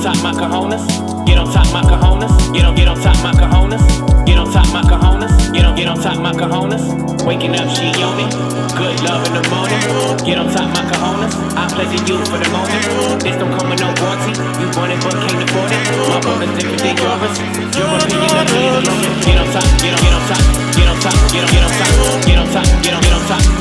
on top my cojones. Get on top my cojones. Get on, get on top my cojones. Get on top my cojones. Get on, get on top my cojones. Waking up, she on me. Good love in the morning. Get on top my cojones. I pleasure you for the moment. This don't come with no warranty. You want it, but can't afford it. My bonus different than yours. Your opinion of me is Get on top, get on, get on top. Get on top, get on, get on top. Get on top, get on, get on top.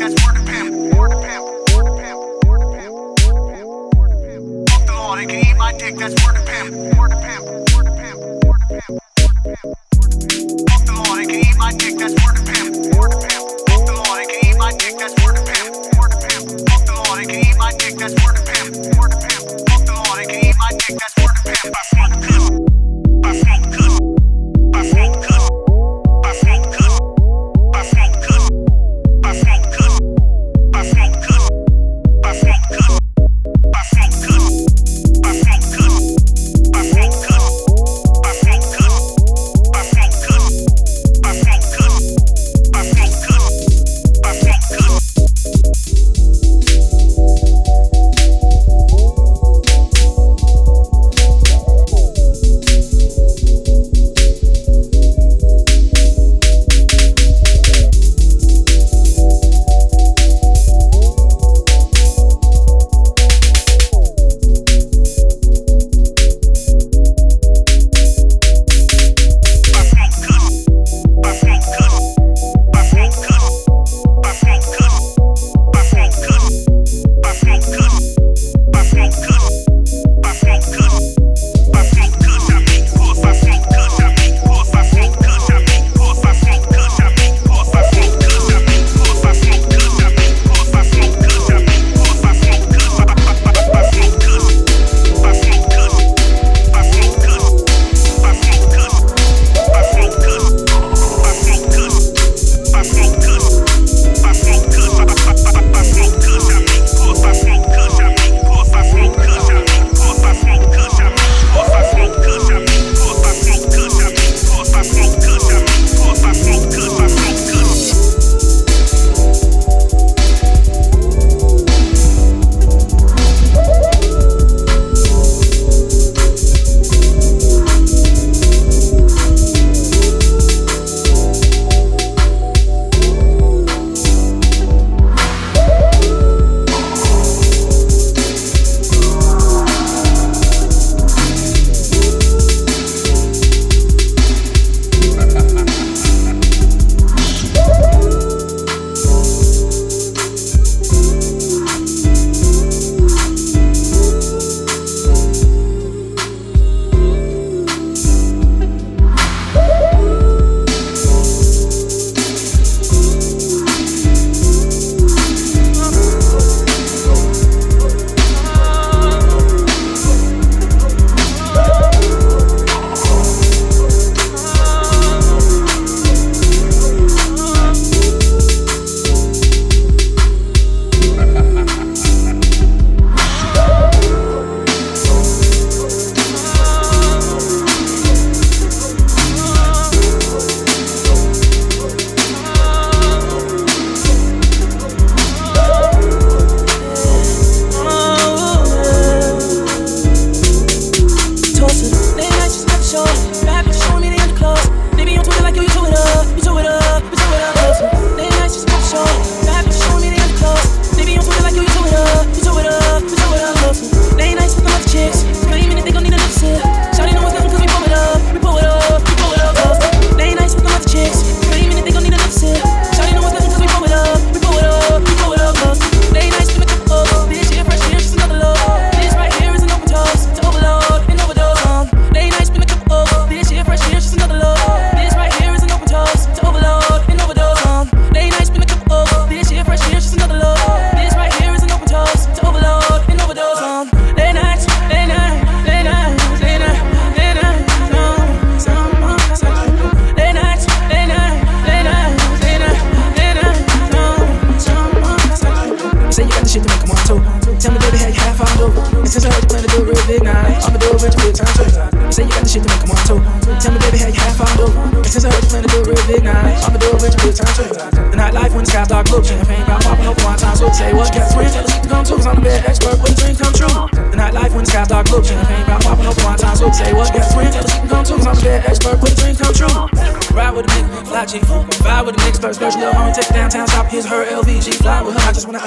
That's word to pimp. Word to pimp. Word to pimp. Word to pimp. Word to pimp. Word the law, they can eat my dick. That's word to pimp.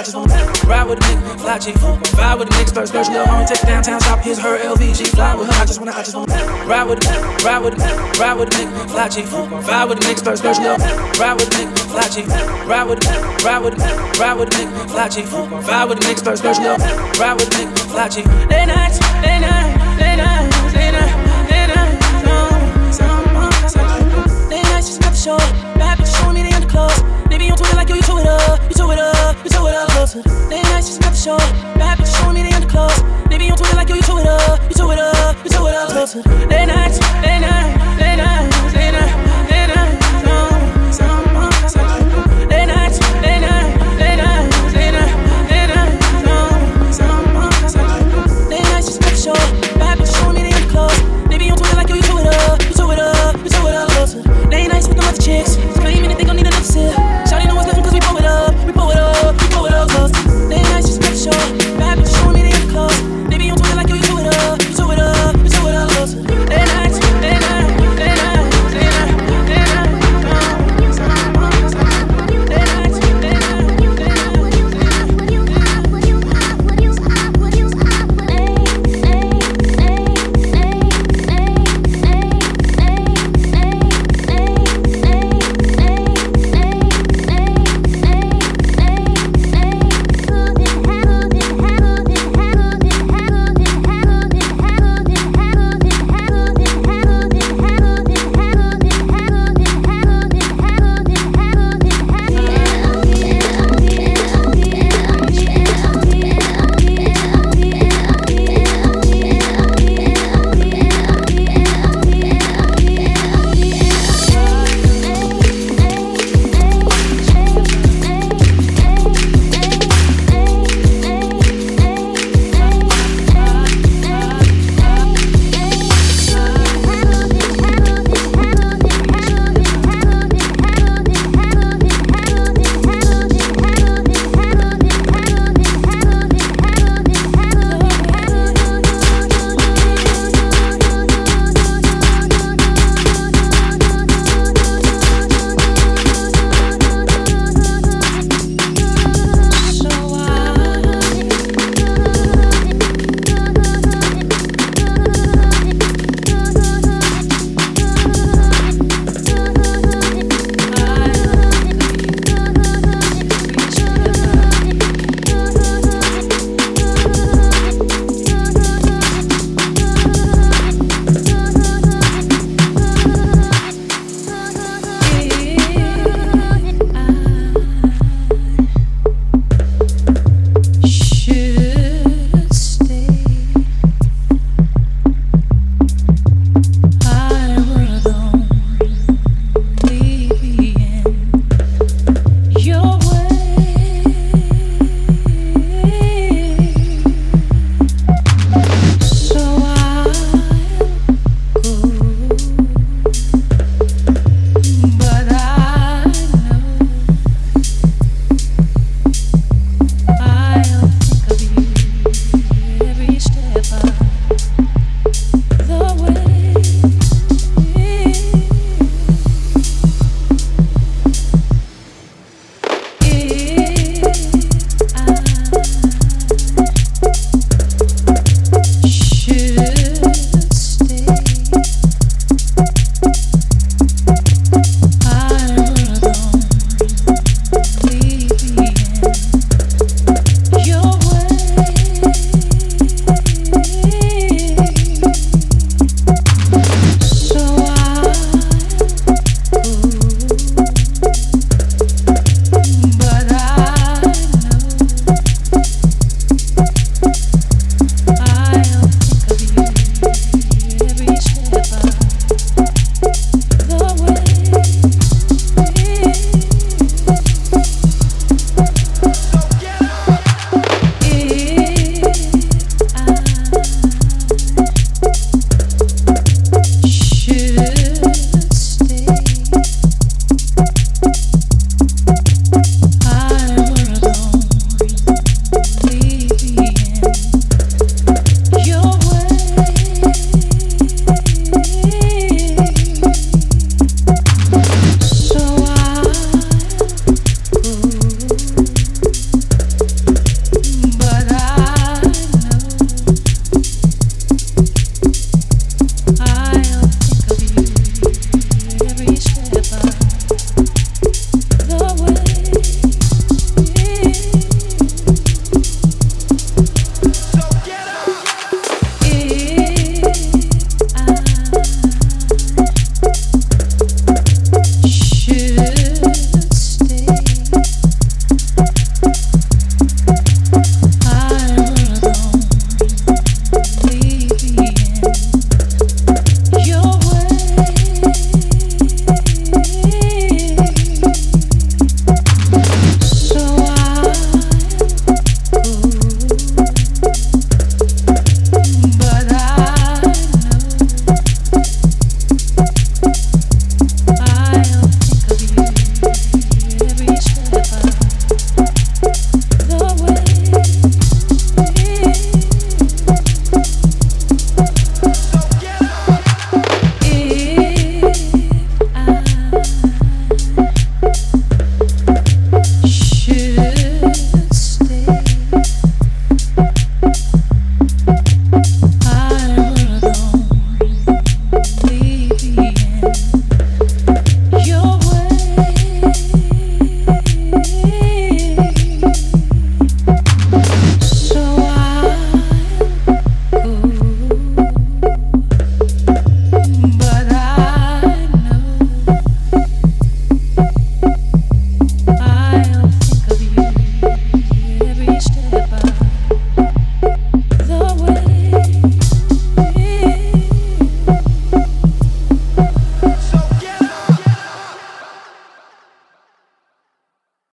just won't ride with a nigga. Fly G, vibe with a nigga. Start special little homie, take downtown, Stop his her LVG. Fly with her, I just wanna, I just wanna. ride with a nigga. Ride with a nigga, ride with a nigga. Fly G, vibe with a nigga. Start special little ride with a nigga. Fly G, ride with a nigga, ride with a nigga, ride with a nigga. Fly G, vibe with a nigga. Start special little ride with a nigga. Fly G. Late nights, late nights, late nights, late nights, late nights, No, some, some, they nice, just got the show. Bad bitches showing me the underclothes. Maybe on Twitter like yo, you threw it up show it up, you show it up closer. Late nights, just not the show. Bad bitches showing me the underclothes. They be on Twitter like yo, you show it up, you show it up, you show it up closer. Late nights, late nights, late nights, late nights.